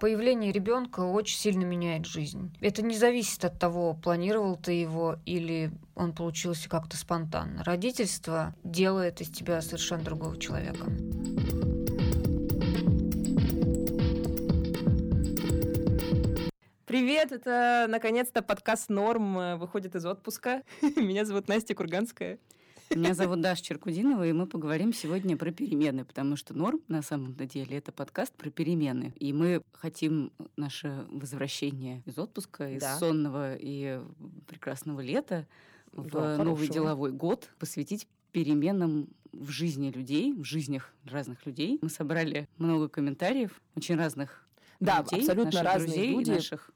Появление ребенка очень сильно меняет жизнь. Это не зависит от того, планировал ты его или он получился как-то спонтанно. Родительство делает из тебя совершенно другого человека. Привет, это наконец-то подкаст «Норм» выходит из отпуска. Меня зовут Настя Курганская. Меня зовут Даша Черкудинова, и мы поговорим сегодня про перемены, потому что норм на самом деле это подкаст про перемены. И мы хотим наше возвращение из отпуска, из да. сонного и прекрасного лета в да, новый хорошего. деловой год посвятить переменам в жизни людей, в жизнях разных людей. Мы собрали много комментариев, очень разных да, людей, абсолютно разные друзей, люди, наших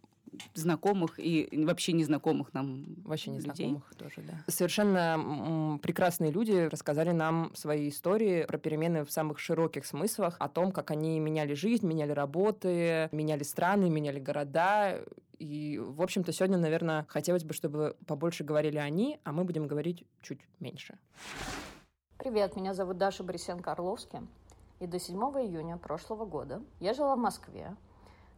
знакомых и вообще незнакомых нам Вообще незнакомых людей. тоже, да. Совершенно прекрасные люди рассказали нам свои истории про перемены в самых широких смыслах, о том, как они меняли жизнь, меняли работы, меняли страны, меняли города. И, в общем-то, сегодня, наверное, хотелось бы, чтобы побольше говорили они, а мы будем говорить чуть меньше. Привет, меня зовут Даша Борисенко-Орловский. И до 7 июня прошлого года я жила в Москве,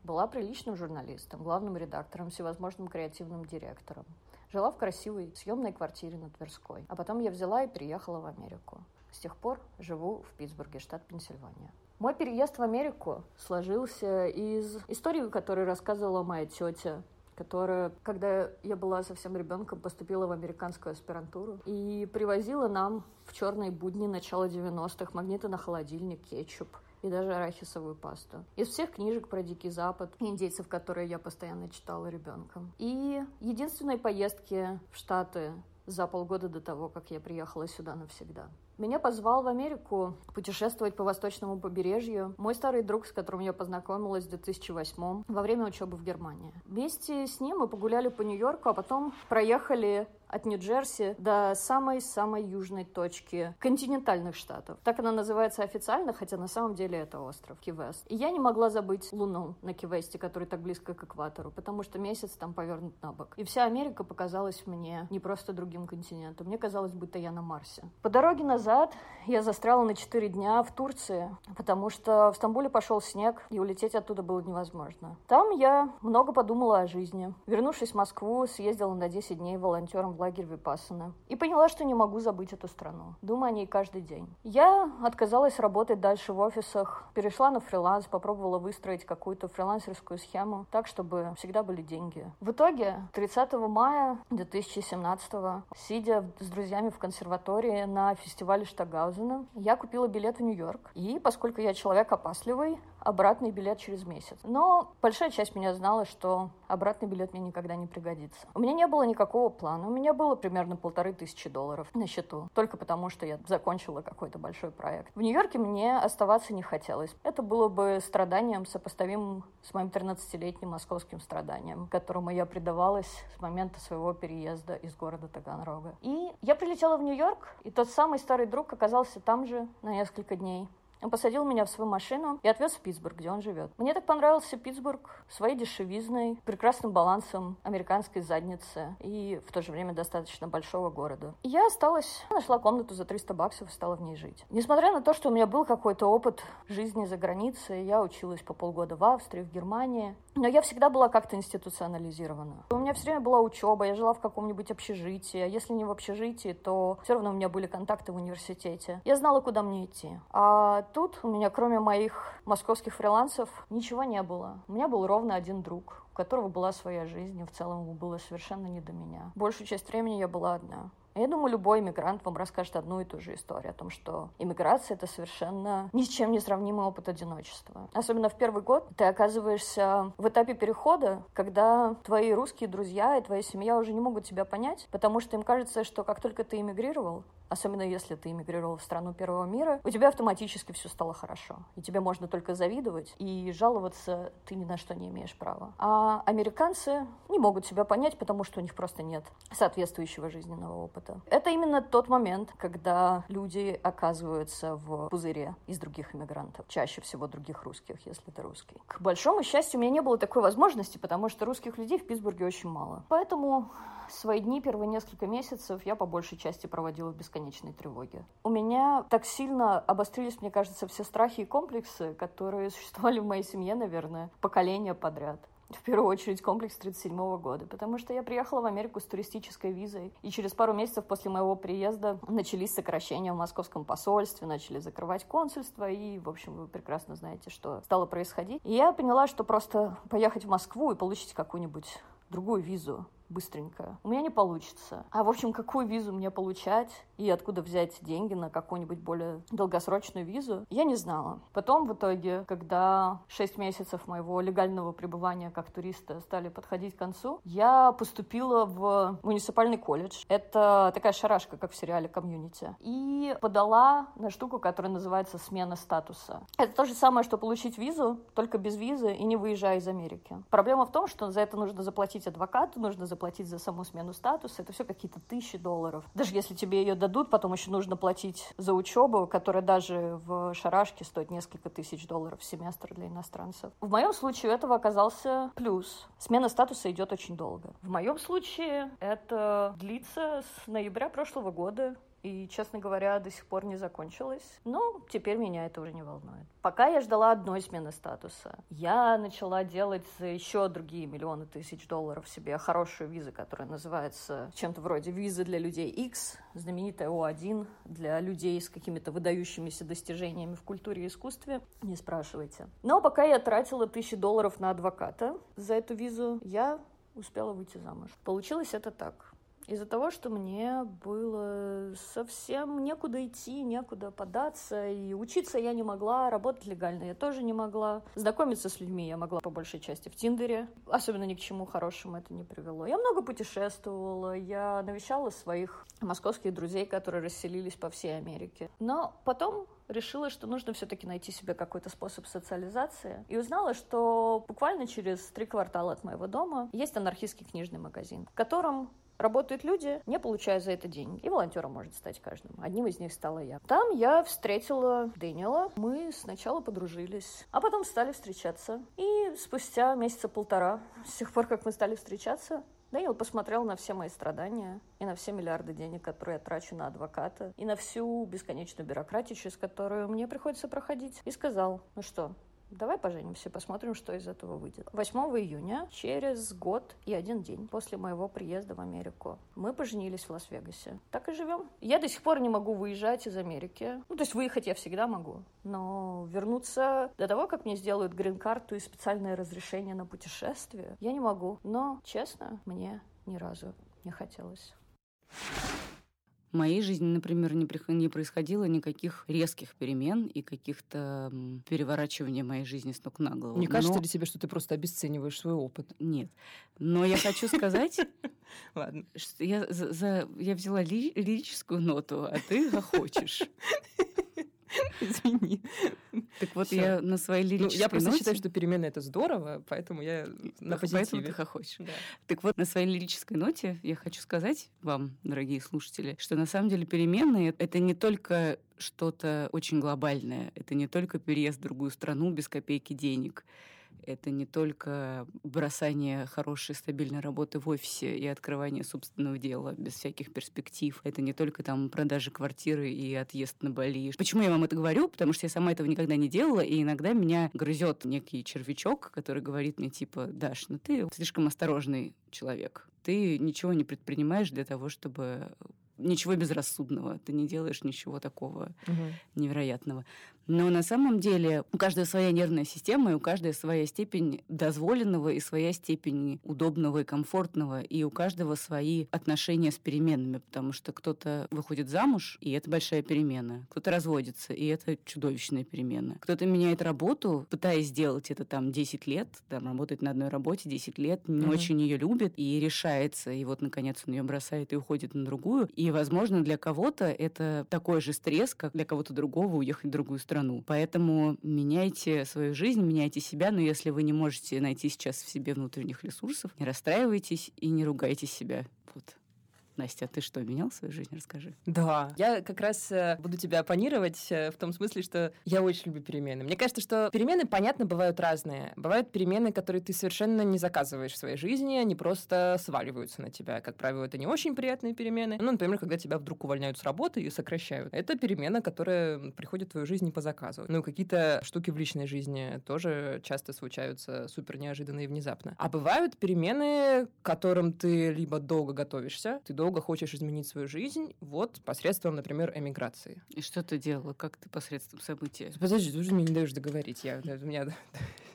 была приличным журналистом, главным редактором, всевозможным креативным директором. Жила в красивой съемной квартире на Тверской. А потом я взяла и переехала в Америку. С тех пор живу в Питтсбурге, штат Пенсильвания. Мой переезд в Америку сложился из истории, которую рассказывала моя тетя, которая, когда я была совсем ребенком, поступила в американскую аспирантуру и привозила нам в черные будни начала 90-х магниты на холодильник, кетчуп, и даже арахисовую пасту. Из всех книжек про Дикий Запад, индейцев, которые я постоянно читала ребенком. И единственной поездки в Штаты за полгода до того, как я приехала сюда навсегда. Меня позвал в Америку путешествовать по восточному побережью мой старый друг, с которым я познакомилась в 2008 во время учебы в Германии. Вместе с ним мы погуляли по Нью-Йорку, а потом проехали от Нью-Джерси до самой-самой южной точки континентальных штатов. Так она называется официально, хотя на самом деле это остров Ки-Вест. И я не могла забыть Луну на Ки-Весте, который так близко к экватору, потому что месяц там повернут на бок. И вся Америка показалась мне не просто другим континентом, мне казалось, будто я на Марсе. По дороге назад я застряла на 4 дня в Турции, потому что в Стамбуле пошел снег, и улететь оттуда было невозможно. Там я много подумала о жизни. Вернувшись в Москву, съездила на 10 дней волонтером в лагерь Випассана. И поняла, что не могу забыть эту страну. Думаю о ней каждый день. Я отказалась работать дальше в офисах, перешла на фриланс, попробовала выстроить какую-то фрилансерскую схему так, чтобы всегда были деньги. В итоге 30 мая 2017 сидя с друзьями в консерватории на фестивале Штагаузена, я купила билет в Нью-Йорк. И поскольку я человек опасливый, обратный билет через месяц. Но большая часть меня знала, что обратный билет мне никогда не пригодится. У меня не было никакого плана. У меня было примерно полторы тысячи долларов на счету. Только потому, что я закончила какой-то большой проект. В Нью-Йорке мне оставаться не хотелось. Это было бы страданием, сопоставимым с моим 13-летним московским страданием, которому я предавалась с момента своего переезда из города Таганрога. И я прилетела в Нью-Йорк, и тот самый старый друг оказался там же на несколько дней. Он посадил меня в свою машину и отвез в Питтсбург, где он живет. Мне так понравился Питтсбург своей дешевизной, прекрасным балансом американской задницы и в то же время достаточно большого города. И я осталась, нашла комнату за 300 баксов и стала в ней жить. Несмотря на то, что у меня был какой-то опыт жизни за границей, я училась по полгода в Австрии, в Германии, но я всегда была как-то институционализирована. У меня все время была учеба, я жила в каком-нибудь общежитии, а если не в общежитии, то все равно у меня были контакты в университете. Я знала, куда мне идти. А тут у меня, кроме моих московских фрилансов, ничего не было. У меня был ровно один друг, у которого была своя жизнь, и в целом было совершенно не до меня. Большую часть времени я была одна. Я думаю, любой иммигрант вам расскажет одну и ту же историю о том, что иммиграция — это совершенно ни с чем не сравнимый опыт одиночества. Особенно в первый год ты оказываешься в этапе перехода, когда твои русские друзья и твоя семья уже не могут тебя понять, потому что им кажется, что как только ты эмигрировал, особенно если ты эмигрировал в страну первого мира, у тебя автоматически все стало хорошо. И тебе можно только завидовать, и жаловаться ты ни на что не имеешь права. А американцы не могут себя понять, потому что у них просто нет соответствующего жизненного опыта. Работа. Это именно тот момент, когда люди оказываются в пузыре из других иммигрантов, чаще всего других русских, если ты русский. К большому счастью, у меня не было такой возможности, потому что русских людей в Питтсбурге очень мало. Поэтому свои дни, первые несколько месяцев, я по большей части проводила в бесконечной тревоге. У меня так сильно обострились, мне кажется, все страхи и комплексы, которые существовали в моей семье, наверное, поколения подряд в первую очередь комплекс 37 года, потому что я приехала в Америку с туристической визой, и через пару месяцев после моего приезда начались сокращения в московском посольстве, начали закрывать консульство, и, в общем, вы прекрасно знаете, что стало происходить. И я поняла, что просто поехать в Москву и получить какую-нибудь другую визу быстренько. У меня не получится. А, в общем, какую визу мне получать и откуда взять деньги на какую-нибудь более долгосрочную визу, я не знала. Потом, в итоге, когда 6 месяцев моего легального пребывания как туриста стали подходить к концу, я поступила в муниципальный колледж. Это такая шарашка, как в сериале «Community». И подала на штуку, которая называется «Смена статуса». Это то же самое, что получить визу, только без визы и не выезжая из Америки. Проблема в том, что за это нужно заплатить адвокату, нужно заплатить за саму смену статуса. Это все какие-то тысячи долларов. Даже если тебе ее дадут, потом еще нужно платить за учебу, которая даже в шарашке стоит несколько тысяч долларов в семестр для иностранцев. В моем случае этого оказался плюс. Смена статуса идет очень долго. В моем случае это длится с ноября прошлого года и, честно говоря, до сих пор не закончилась. Но теперь меня это уже не волнует. Пока я ждала одной смены статуса, я начала делать за еще другие миллионы тысяч долларов себе хорошую визу, которая называется чем-то вроде визы для людей X, знаменитая О1 для людей с какими-то выдающимися достижениями в культуре и искусстве. Не спрашивайте. Но пока я тратила тысячи долларов на адвоката за эту визу, я успела выйти замуж. Получилось это так. Из-за того, что мне было совсем некуда идти, некуда податься, и учиться я не могла, работать легально я тоже не могла, знакомиться с людьми я могла по большей части в Тиндере, особенно ни к чему хорошему это не привело. Я много путешествовала, я навещала своих московских друзей, которые расселились по всей Америке. Но потом решила, что нужно все-таки найти себе какой-то способ социализации. И узнала, что буквально через три квартала от моего дома есть анархистский книжный магазин, в котором Работают люди, не получая за это деньги. И волонтером может стать каждым. Одним из них стала я. Там я встретила Дэниела. Мы сначала подружились, а потом стали встречаться. И спустя месяца полтора, с тех пор, как мы стали встречаться, Дэниел посмотрел на все мои страдания и на все миллиарды денег, которые я трачу на адвоката, и на всю бесконечную бюрократию, через которую мне приходится проходить, и сказал, ну что, Давай поженимся, посмотрим, что из этого выйдет. 8 июня, через год и один день после моего приезда в Америку, мы поженились в Лас-Вегасе. Так и живем. Я до сих пор не могу выезжать из Америки. Ну, то есть выехать я всегда могу. Но вернуться до того, как мне сделают грин-карту и специальное разрешение на путешествие, я не могу. Но, честно, мне ни разу не хотелось. В моей жизни, например, не, не происходило никаких резких перемен и каких-то переворачиваний моей жизни с ног на голову. Не кажется Но... ли тебе, что ты просто обесцениваешь свой опыт? Нет. Но я хочу сказать, Ладно. Что я, взяла ли, лирическую ноту, а ты хочешь. Извини. Так вот, Всё. я на своей лирической ну, Я просто ноте... считаю, что перемены — это здорово, поэтому я на позитиве. Поэтому ты хохочешь. Да. Так вот, на своей лирической ноте я хочу сказать вам, дорогие слушатели, что на самом деле перемены — это не только что-то очень глобальное, это не только переезд в другую страну без копейки денег, это не только бросание хорошей стабильной работы в офисе и открывание собственного дела без всяких перспектив. Это не только там продажа квартиры и отъезд на Бали. Почему я вам это говорю? Потому что я сама этого никогда не делала, и иногда меня грызет некий червячок, который говорит мне типа, Даш, ну ты слишком осторожный человек. Ты ничего не предпринимаешь для того, чтобы ничего безрассудного, ты не делаешь ничего такого угу. невероятного. Но на самом деле у каждой своя нервная система, и у каждой своя степень дозволенного и своя степень удобного и комфортного, и у каждого свои отношения с переменами, потому что кто-то выходит замуж, и это большая перемена, кто-то разводится, и это чудовищная перемена. Кто-то меняет работу, пытаясь сделать это там 10 лет, там работает на одной работе 10 лет, не mm очень ее любит и решается, и вот наконец он ее бросает и уходит на другую. И, возможно, для кого-то это такой же стресс, как для кого-то другого уехать в другую страну страну. Поэтому меняйте свою жизнь, меняйте себя, но если вы не можете найти сейчас в себе внутренних ресурсов, не расстраивайтесь и не ругайте себя. Вот. Настя, а ты что, менял свою жизнь? Расскажи. Да, я как раз э, буду тебя оппонировать э, в том смысле, что я очень люблю перемены. Мне кажется, что перемены, понятно, бывают разные. Бывают перемены, которые ты совершенно не заказываешь в своей жизни, они просто сваливаются на тебя. Как правило, это не очень приятные перемены. Ну, например, когда тебя вдруг увольняют с работы и сокращают. Это перемена, которая приходит в твою жизнь не по заказу. Ну, какие-то штуки в личной жизни тоже часто случаются супер неожиданно и внезапно. А бывают перемены, к которым ты либо долго готовишься, ты долго хочешь изменить свою жизнь, вот посредством, например, эмиграции. И что ты делала? Как ты посредством события? Подожди, ты уже мне не даешь договорить. Я, у меня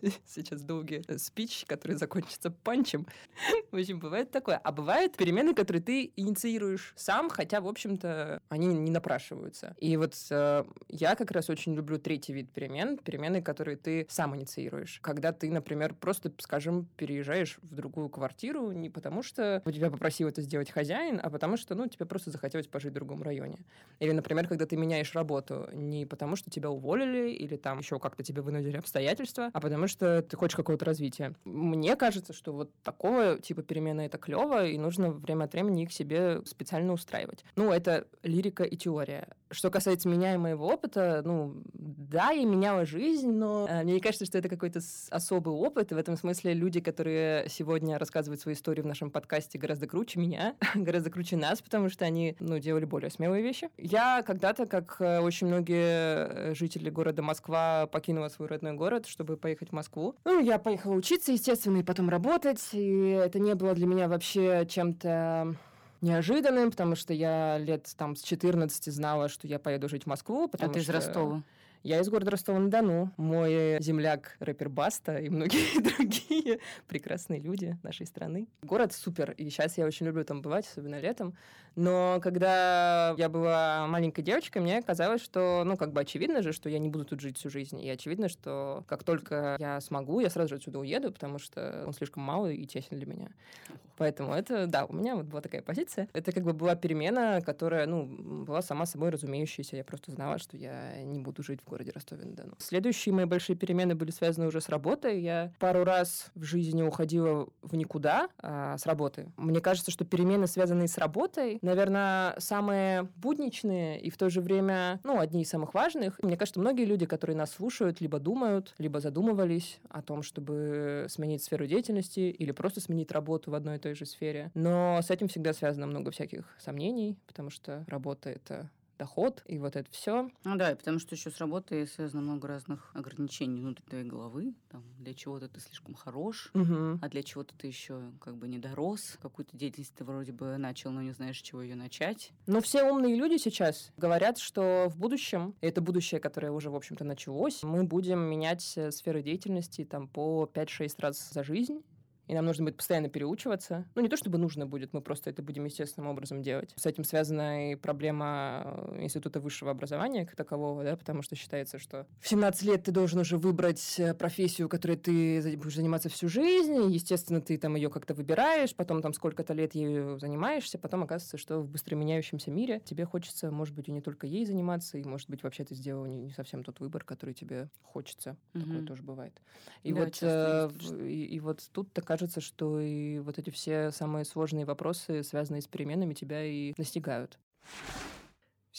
сейчас долгий спич, который закончится панчем. В общем, бывает такое. А бывают перемены, которые ты инициируешь сам, хотя, в общем-то, они не напрашиваются. И вот э, я как раз очень люблю третий вид перемен, перемены, которые ты сам инициируешь. Когда ты, например, просто, скажем, переезжаешь в другую квартиру не потому, что у тебя попросил это сделать хозяин, а потому что, ну, тебе просто захотелось пожить в другом районе. Или, например, когда ты меняешь работу не потому, что тебя уволили или там еще как-то тебя вынудили обстоятельства, а потому что ты хочешь какого-то развития. Мне кажется, что вот такого типа перемены это клево, и нужно время от времени их себе специально устраивать. Ну, это лирика и теория. Что касается меня и моего опыта, ну, да, я меняла жизнь, но э, мне кажется, что это какой-то особый опыт, и в этом смысле люди, которые сегодня рассказывают свои истории в нашем подкасте, гораздо круче меня, гораздо круче нас, потому что они, ну, делали более смелые вещи. Я когда-то, как э, очень многие жители города Москва, покинула свой родной город, чтобы поехать в Москву. Ну, я поехала учиться, естественно, и потом работать, и это не было для меня вообще чем-то неожиданным, потому что я лет там с 14 знала, что я поеду жить в Москву. А ты что... из Ростова? Я из города Ростова-на-Дону. Мой земляк рэпер Баста и многие другие прекрасные люди нашей страны. Город супер, и сейчас я очень люблю там бывать, особенно летом. Но когда я была маленькой девочкой, мне казалось, что, ну, как бы очевидно же, что я не буду тут жить всю жизнь. И очевидно, что как только я смогу, я сразу же отсюда уеду, потому что он слишком малый и тесен для меня. Поэтому это, да, у меня вот была такая позиция. Это как бы была перемена, которая, ну, была сама собой разумеющаяся. Я просто знала, что я не буду жить в городе Ростове-на-Дону. Следующие мои большие перемены были связаны уже с работой. Я пару раз в жизни уходила в никуда а, с работы. Мне кажется, что перемены, связанные с работой, наверное, самые будничные и в то же время, ну, одни из самых важных. Мне кажется, многие люди, которые нас слушают, либо думают, либо задумывались о том, чтобы сменить сферу деятельности или просто сменить работу в одной и той же сфере. Но с этим всегда связано много всяких сомнений, потому что работа — это доход и вот это все. Ну да, потому что еще с работой связано много разных ограничений внутри твоей головы. Там, для чего-то ты слишком хорош, угу. а для чего-то ты еще как бы не дорос. Какую-то деятельность ты вроде бы начал, но не знаешь, с чего ее начать. Но все умные люди сейчас говорят, что в будущем, и это будущее, которое уже, в общем-то, началось, мы будем менять э, сферы деятельности там по 5-6 раз за жизнь и нам нужно будет постоянно переучиваться. Ну, не то чтобы нужно будет, мы просто это будем естественным образом делать. С этим связана и проблема э, института высшего образования как такового, да, потому что считается, что в 17 лет ты должен уже выбрать э, профессию, которой ты будешь заниматься всю жизнь, естественно, ты там ее как-то выбираешь, потом там сколько-то лет ею занимаешься, потом оказывается, что в быстро меняющемся мире тебе хочется, может быть, и не только ей заниматься, и, может быть, вообще ты сделал не, не совсем тот выбор, который тебе хочется. Mm-hmm. Такое тоже бывает. И да, вот, э, и, и вот тут такая кажется, что и вот эти все самые сложные вопросы, связанные с переменами, тебя и настигают.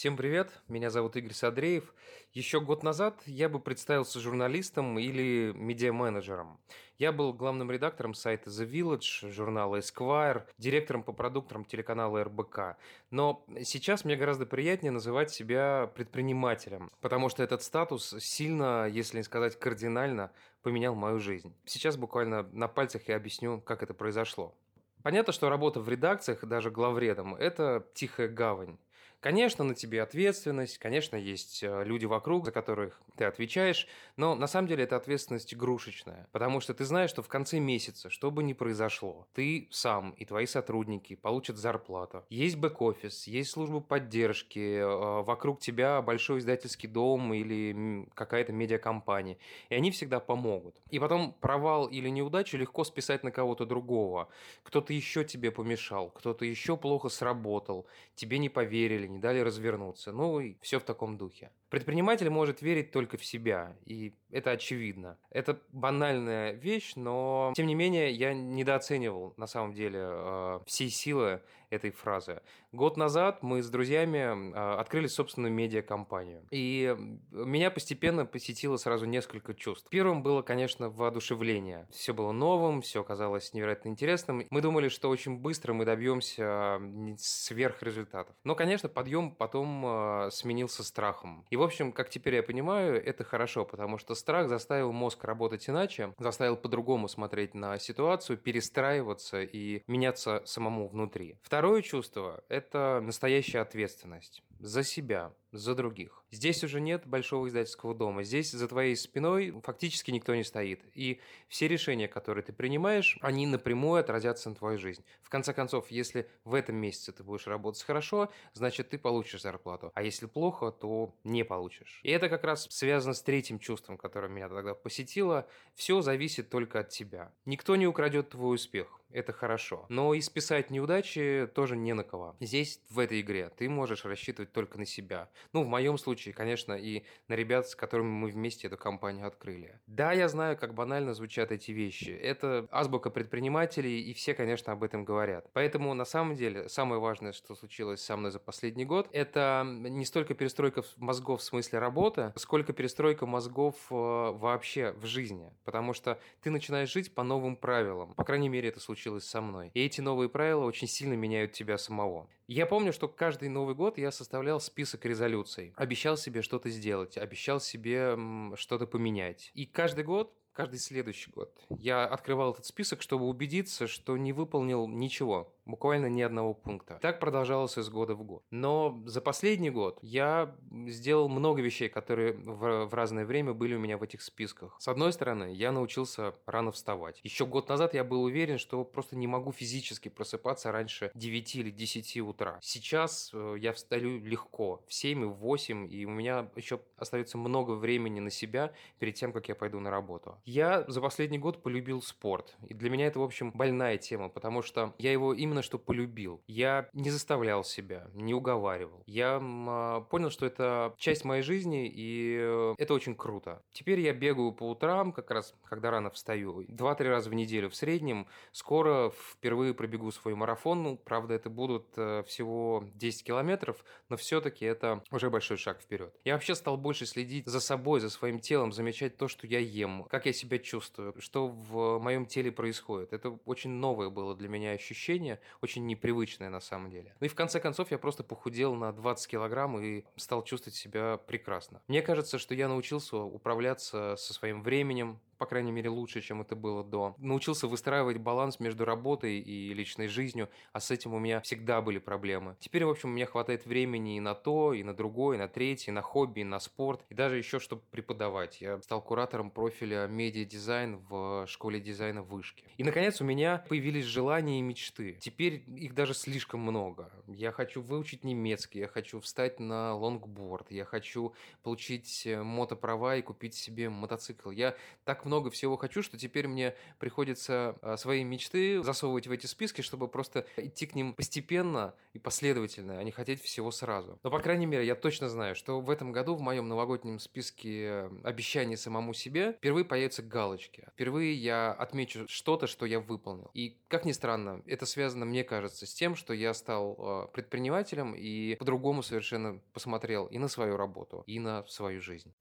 Всем привет, меня зовут Игорь Садреев. Еще год назад я бы представился журналистом или медиа-менеджером. Я был главным редактором сайта The Village, журнала Esquire, директором по продуктам телеканала РБК. Но сейчас мне гораздо приятнее называть себя предпринимателем, потому что этот статус сильно, если не сказать кардинально, поменял мою жизнь. Сейчас буквально на пальцах я объясню, как это произошло. Понятно, что работа в редакциях, даже главредом, это тихая гавань. Конечно, на тебе ответственность, конечно, есть э, люди вокруг, за которых ты отвечаешь, но на самом деле эта ответственность игрушечная, потому что ты знаешь, что в конце месяца, что бы ни произошло, ты сам и твои сотрудники получат зарплату. Есть бэк-офис, есть служба поддержки, э, вокруг тебя большой издательский дом или какая-то медиакомпания, и они всегда помогут. И потом провал или неудачу легко списать на кого-то другого. Кто-то еще тебе помешал, кто-то еще плохо сработал, тебе не поверили, не дали развернуться. Ну и все в таком духе. Предприниматель может верить только в себя, и это очевидно. Это банальная вещь, но тем не менее я недооценивал на самом деле э, всей силы этой фразы. Год назад мы с друзьями а, открыли собственную медиакомпанию. И меня постепенно посетило сразу несколько чувств. Первым было, конечно, воодушевление. Все было новым, все казалось невероятно интересным. Мы думали, что очень быстро мы добьемся сверхрезультатов. Но, конечно, подъем потом а, сменился страхом. И, в общем, как теперь я понимаю, это хорошо, потому что страх заставил мозг работать иначе, заставил по-другому смотреть на ситуацию, перестраиваться и меняться самому внутри. Второе чувство – это настоящая ответственность за себя, за других. Здесь уже нет большого издательского дома. Здесь за твоей спиной фактически никто не стоит. И все решения, которые ты принимаешь, они напрямую отразятся на твою жизнь. В конце концов, если в этом месяце ты будешь работать хорошо, значит, ты получишь зарплату. А если плохо, то не получишь. И это как раз связано с третьим чувством, которое меня тогда посетило. Все зависит только от тебя. Никто не украдет твой успех это хорошо. Но и списать неудачи тоже не на кого. Здесь, в этой игре, ты можешь рассчитывать только на себя. Ну, в моем случае, конечно, и на ребят, с которыми мы вместе эту компанию открыли. Да, я знаю, как банально звучат эти вещи. Это азбука предпринимателей, и все, конечно, об этом говорят. Поэтому, на самом деле, самое важное, что случилось со мной за последний год, это не столько перестройка мозгов в смысле работы, сколько перестройка мозгов э, вообще в жизни. Потому что ты начинаешь жить по новым правилам. По крайней мере, это случилось со мной. И эти новые правила очень сильно меняют тебя самого. Я помню, что каждый Новый год я составлял список резолюций. Обещал себе что-то сделать, обещал себе что-то поменять. И каждый год каждый следующий год. Я открывал этот список, чтобы убедиться, что не выполнил ничего, буквально ни одного пункта. Так продолжалось из года в год. Но за последний год я сделал много вещей, которые в, в разное время были у меня в этих списках. С одной стороны, я научился рано вставать. Еще год назад я был уверен, что просто не могу физически просыпаться раньше 9 или 10 утра. Сейчас э, я встаю легко, в 7 и в 8, и у меня еще остается много времени на себя перед тем, как я пойду на работу. Я за последний год полюбил спорт. И для меня это, в общем, больная тема, потому что я его именно что полюбил. Я не заставлял себя, не уговаривал. Я э, понял, что это часть моей жизни, и э, это очень круто. Теперь я бегаю по утрам, как раз когда рано встаю, два-три раза в неделю в среднем. Скоро впервые пробегу свой марафон. Ну, правда, это будут э, всего 10 километров, но все-таки это уже большой шаг вперед. Я вообще стал больше следить за собой, за своим телом, замечать то, что я ем, как я себя чувствую, что в моем теле происходит. Это очень новое было для меня ощущение, очень непривычное на самом деле. Ну и в конце концов я просто похудел на 20 килограмм и стал чувствовать себя прекрасно. Мне кажется, что я научился управляться со своим временем, по крайней мере, лучше, чем это было до. Научился выстраивать баланс между работой и личной жизнью, а с этим у меня всегда были проблемы. Теперь, в общем, у меня хватает времени и на то, и на другое, и на третье, и на хобби, и на спорт, и даже еще, чтобы преподавать. Я стал куратором профиля медиа-дизайн в школе дизайна Вышки. И, наконец, у меня появились желания и мечты. Теперь их даже слишком много. Я хочу выучить немецкий, я хочу встать на лонгборд, я хочу получить э, мотоправа и купить себе мотоцикл. Я так много всего хочу, что теперь мне приходится а, свои мечты засовывать в эти списки, чтобы просто идти к ним постепенно и последовательно, а не хотеть всего сразу. Но, по крайней мере, я точно знаю, что в этом году в моем новогоднем списке обещаний самому себе впервые появятся галочки. Впервые я отмечу что-то, что я выполнил. И, как ни странно, это связано, мне кажется, с тем, что я стал а, предпринимателем и по-другому совершенно посмотрел и на свою работу, и на свою жизнь.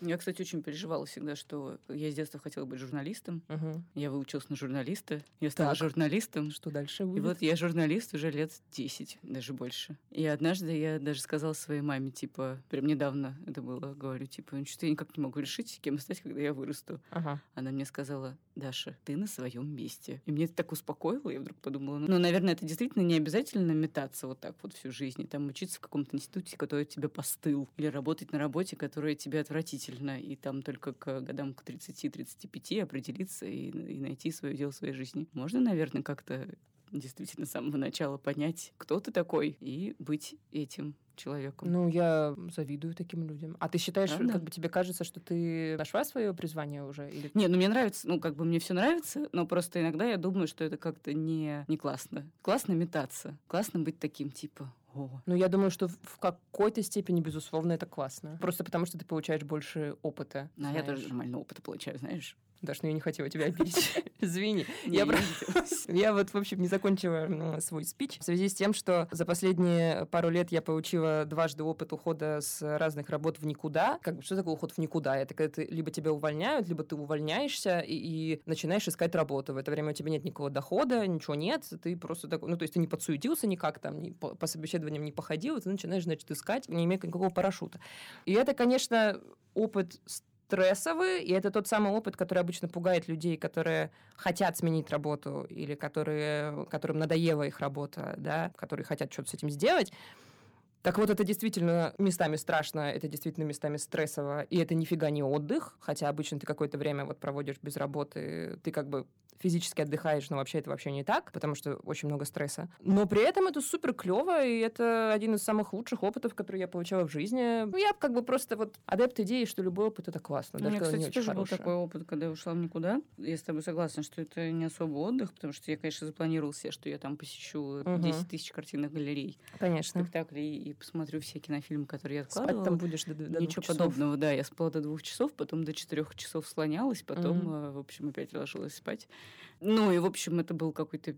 Я, кстати, очень переживала всегда, что я с детства хотела быть журналистом. Угу. Я выучилась на журналиста. Я стала так. журналистом. Что дальше будет? И вот я журналист уже лет 10, даже больше. И однажды я даже сказала своей маме, типа, прям недавно это было, говорю, типа, ну что я никак не могу решить, кем стать, когда я вырасту. Ага. Она мне сказала, Даша, ты на своем месте. И мне это так успокоило, я вдруг подумала, ну, наверное, это действительно не обязательно метаться вот так вот всю жизнь, и там учиться в каком-то институте, который тебе постыл, или работать на работе, которая тебе отвратительна действительно, и там только к годам к 30-35 определиться и, и найти свое дело в своей жизни. Можно, наверное, как-то действительно с самого начала понять, кто ты такой, и быть этим человеком. Ну, я завидую таким людям. А ты считаешь, Правда? как бы тебе кажется, что ты нашла свое призвание уже? Или... Не, ну мне нравится, ну как бы мне все нравится, но просто иногда я думаю, что это как-то не, не классно. Классно метаться, классно быть таким типа, о. Ну, я думаю, что в какой-то степени, безусловно, это классно. Просто потому, что ты получаешь больше опыта. Ну, а я тоже нормально опыта получаю, знаешь. Даш, ну я не хотела тебя обидеть. Извини. Я, я вот, в общем, не закончила свой спич в связи с тем, что за последние пару лет я получила дважды опыт ухода с разных работ в никуда. Как бы, что такое уход в никуда? Это когда ты, либо тебя увольняют, либо ты увольняешься и, и начинаешь искать работу. В это время у тебя нет никакого дохода, ничего нет, ты просто такой, ну, то есть ты не подсуетился никак, там, не, по, по собеседованиям не походил, и ты начинаешь, значит, искать, не имея никакого парашюта. И это, конечно, опыт стрессовые, и это тот самый опыт, который обычно пугает людей, которые хотят сменить работу или которые, которым надоела их работа, да, которые хотят что-то с этим сделать. Так вот, это действительно местами страшно, это действительно местами стрессово, и это нифига не отдых, хотя обычно ты какое-то время вот проводишь без работы, ты как бы физически отдыхаешь, но вообще это вообще не так, потому что очень много стресса. Но при этом это супер клево, и это один из самых лучших опытов, которые я получала в жизни. Ну, я как бы просто вот адепт идеи, что любой опыт это классно. У меня, кстати, тоже был такой опыт, когда я ушла в никуда. Я с тобой согласна, что это не особо отдых, потому что я, конечно, запланировал себе, что я там посещу угу. 10 тысяч картинных галерей. Конечно. Спектаклей и посмотрю все кинофильмы, которые я откладывала. Спать там будешь до, до Ничего часов. подобного, да. Я спала до двух часов, потом до четырех часов слонялась, потом, угу. в общем, опять ложилась спать. Ну и, в общем, это был какой-то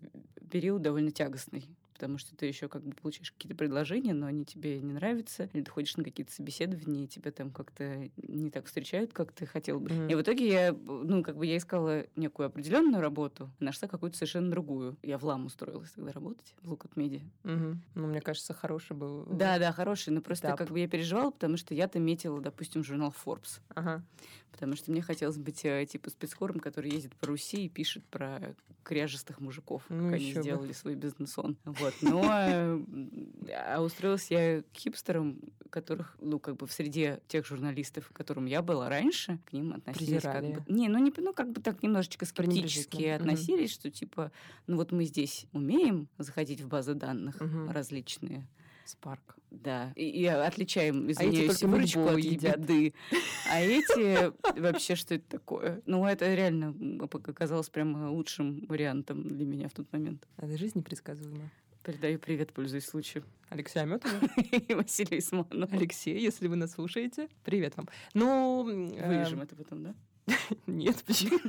период довольно тягостный потому что ты еще как бы получаешь какие-то предложения, но они тебе не нравятся, или ты ходишь на какие-то собеседования, и тебя там как-то не так встречают, как ты хотел бы. Mm-hmm. И в итоге я, ну, как бы я искала некую определенную работу, нашла какую-то совершенно другую. Я в ЛАМ устроилась тогда работать, в Лукат Медиа. Mm-hmm. Ну, мне кажется, хороший был. Да, да, хороший, но просто этап. как бы я переживала, потому что я-то метила, допустим, журнал Forbes. Ага. Потому что мне хотелось быть э, типа спецхором, который ездит по Руси и пишет про кряжестых мужиков, ну, как они бы. сделали свой бизнес-он. Вот. Вот. Но а устроилась я к хипстерам, которых, ну, как бы в среде тех журналистов, к которым я была раньше, к ним относились Презирали. как бы... Не, ну, не, ну, как бы так немножечко скептически относились, mm что, типа, ну, вот мы здесь умеем заходить в базы данных mm различные, Spark. Да. И, и отличаем, извиняюсь, а выручку от еды. А эти вообще что это такое? Ну, это реально оказалось прям лучшим вариантом для меня в тот момент. Это жизнь непредсказуема. Передаю привет, пользуясь случаем. Алексей Аметова и Василий Исманов. Алексей, если вы нас слушаете, привет вам. Ну... Вырежем э... это потом, да? Нет, почему?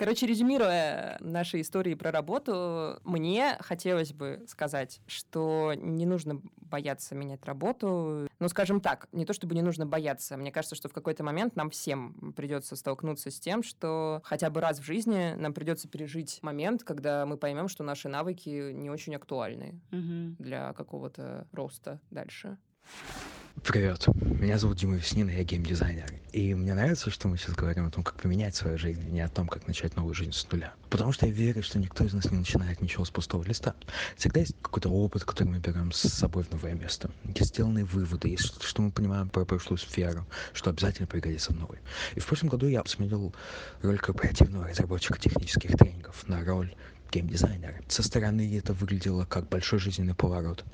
Короче, резюмируя наши истории про работу, мне хотелось бы сказать, что не нужно бояться менять работу. Ну, скажем так, не то чтобы не нужно бояться. Мне кажется, что в какой-то момент нам всем придется столкнуться с тем, что хотя бы раз в жизни нам придется пережить момент, когда мы поймем, что наши навыки не очень актуальны угу. для какого-то роста дальше. Привет, меня зовут Дима Веснин, я геймдизайнер. И мне нравится, что мы сейчас говорим о том, как поменять свою жизнь, а не о том, как начать новую жизнь с нуля. Потому что я верю, что никто из нас не начинает ничего с пустого листа. Всегда есть какой-то опыт, который мы берем с собой в новое место. Есть сделанные выводы, есть что мы понимаем про прошлую сферу, что обязательно пригодится в новой. И в прошлом году я сменил роль корпоративного разработчика технических тренингов на роль геймдизайнера. Со стороны это выглядело как большой жизненный поворот.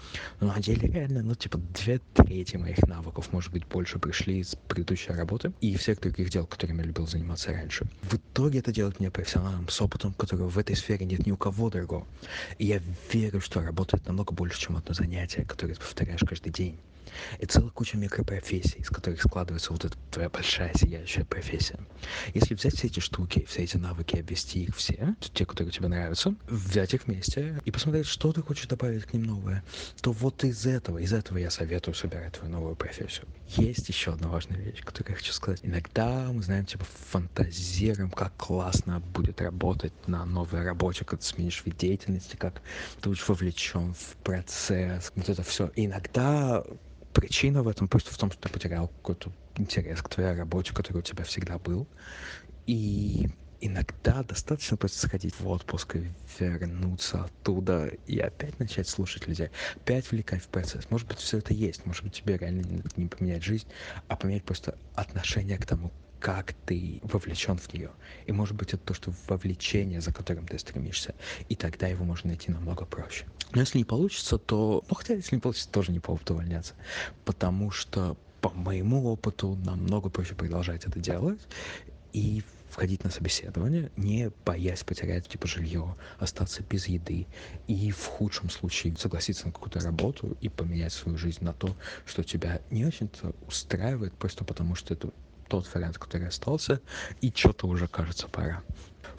Но на деле реально, ну, типа, две трети моих навыков, может быть, больше пришли из предыдущей работы и всех других дел, которыми я любил заниматься раньше. В итоге это делает меня профессионалом с опытом, которого в этой сфере нет ни у кого другого. И я верю, что работает намного больше, чем одно занятие, которое ты повторяешь каждый день и целая куча микропрофессий, из которых складывается вот эта твоя большая сияющая профессия. Если взять все эти штуки, все эти навыки, обвести их все, те, которые тебе нравятся, взять их вместе и посмотреть, что ты хочешь добавить к ним новое, то вот из этого, из этого я советую собирать твою новую профессию. Есть еще одна важная вещь, которую я хочу сказать. Иногда мы, знаем, типа, фантазируем, как классно будет работать на новой работе, как ты сменишь вид деятельности, как ты будешь вовлечен в процесс, вот это все. И иногда причина в этом просто в том, что ты потерял какой-то интерес к твоей работе, который у тебя всегда был. И иногда достаточно просто сходить в отпуск и вернуться оттуда и опять начать слушать людей, опять влекать в процесс. Может быть, все это есть, может быть, тебе реально не, поменять жизнь, а поменять просто отношение к тому, как ты вовлечен в нее. И может быть это то, что вовлечение, за которым ты стремишься, и тогда его можно найти намного проще. Но если не получится, то... Ну, хотя если не получится, тоже не повод увольняться. Потому что по моему опыту намного проще продолжать это делать и входить на собеседование, не боясь потерять типа жилье, остаться без еды и в худшем случае согласиться на какую-то работу и поменять свою жизнь на то, что тебя не очень-то устраивает, просто потому что это тот вариант, который остался, и что-то уже кажется пора.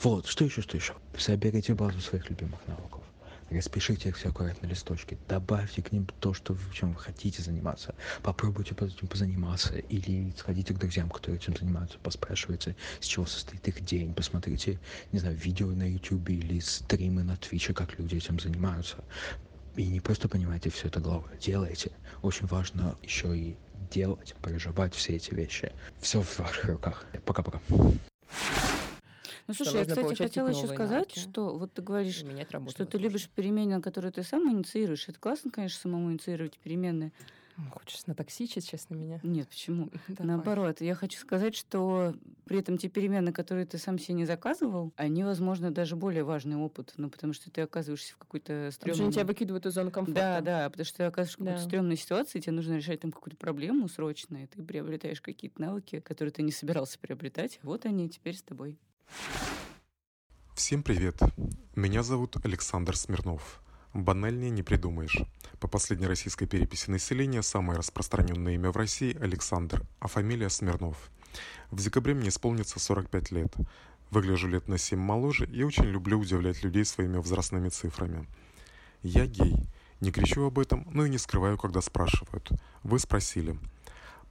Вот, что еще, что еще? Соберите базу своих любимых навыков. Распишите их все аккуратно на листочке. Добавьте к ним то, что, чем вы хотите заниматься. Попробуйте этим позаниматься. Или сходите к друзьям, которые этим занимаются. Поспрашивайте, с чего состоит их день. Посмотрите, не знаю, видео на YouTube или стримы на Твиче, как люди этим занимаются. И не просто понимаете все это головой, делайте. Очень важно еще и делать, проживать все эти вещи. Все в ваших руках. Пока-пока. Ну, слушай, я, кстати, хотела еще сказать, навыки. что вот ты говоришь, что ты любишь перемены, которые ты сам инициируешь. Это классно, конечно, самому инициировать перемены. Хочешь натоксичить сейчас на меня? Нет, почему? Наоборот, я хочу сказать, что при этом те перемены, которые ты сам себе не заказывал, они, возможно, даже более важный опыт, ну, потому что ты оказываешься в какой-то стрёмной... Потому тебя выкидывают из зоны комфорта. Да, да, потому что ты оказываешься в какой-то да. стрёмной ситуации, тебе нужно решать там какую-то проблему срочно, и ты приобретаешь какие-то навыки, которые ты не собирался приобретать. Вот они теперь с тобой. Всем привет! Меня зовут Александр Смирнов. Банальнее не придумаешь. По последней российской переписи населения самое распространенное имя в России – Александр, а фамилия Смирнов. В декабре мне исполнится 45 лет. Выгляжу лет на 7 моложе и очень люблю удивлять людей своими возрастными цифрами. Я гей. Не кричу об этом, но и не скрываю, когда спрашивают. Вы спросили –